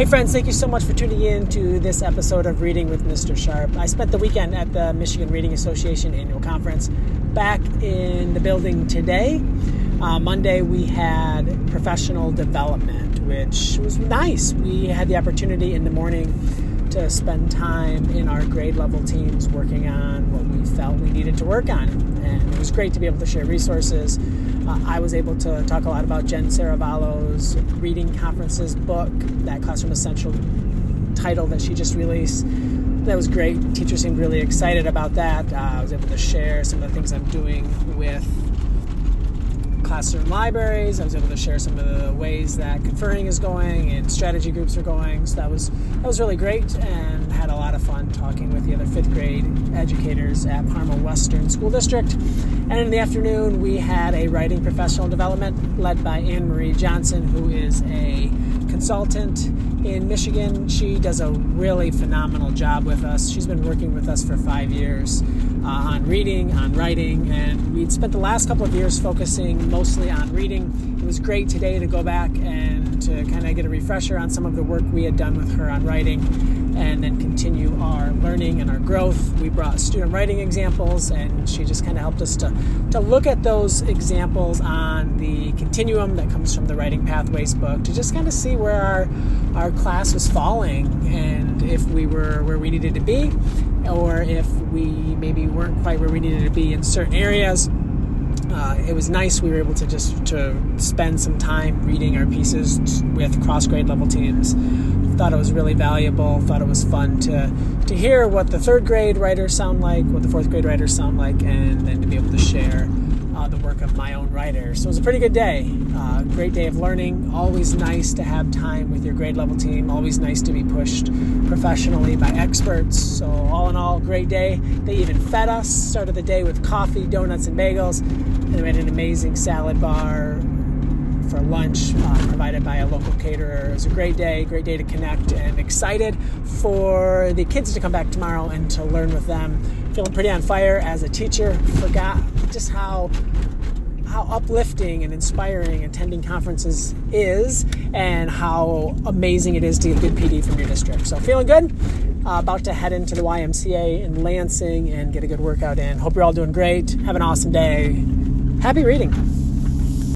Hey, friends, thank you so much for tuning in to this episode of Reading with Mr. Sharp. I spent the weekend at the Michigan Reading Association annual conference back in the building today. Uh, Monday, we had professional development, which was nice. We had the opportunity in the morning to spend time in our grade level teams working on what we felt we needed to work on. And it was great to be able to share resources uh, I was able to talk a lot about Jen Serravallo's Reading Conferences book, that Classroom Essential title that she just released. That was great. Teachers seemed really excited about that. Uh, I was able to share some of the things I'm doing with classroom libraries. I was able to share some of the ways that conferring is going and strategy groups are going. So that was that was really great and had a lot of fun talking with the other fifth grade educators at Parma Western School District. And in the afternoon, we had a writing professional development led by Anne Marie Johnson, who is a consultant in Michigan. She does a really phenomenal job with us. She's been working with us for five years uh, on reading, on writing, and we'd spent the last couple of years focusing mostly on reading. It was great today to go back and to kind of get a refresher on some of the work we had done with her on writing and then continue our learning and our growth. We brought student writing examples, and she just kind of helped us to, to look at those examples on the continuum that comes from the Writing Pathways book to just kind of see where our, our class was falling and if we were where we needed to be or if we maybe weren't quite where we needed to be in certain areas. Uh, it was nice we were able to just to spend some time reading our pieces with cross grade level teams thought it was really valuable thought it was fun to to hear what the third grade writers sound like what the fourth grade writers sound like and then to be able to share uh, the work of my own writer. So it was a pretty good day. Uh, great day of learning. Always nice to have time with your grade level team. Always nice to be pushed professionally by experts. So, all in all, great day. They even fed us. Started the day with coffee, donuts, and bagels. And we had an amazing salad bar for lunch uh, provided by a local caterer. It was a great day, great day to connect, and excited for the kids to come back tomorrow and to learn with them. Feeling pretty on fire as a teacher. Forgot just how how uplifting and inspiring attending conferences is and how amazing it is to get good PD from your district. So feeling good. Uh, about to head into the YMCA in Lansing and get a good workout in. Hope you're all doing great. Have an awesome day. Happy reading.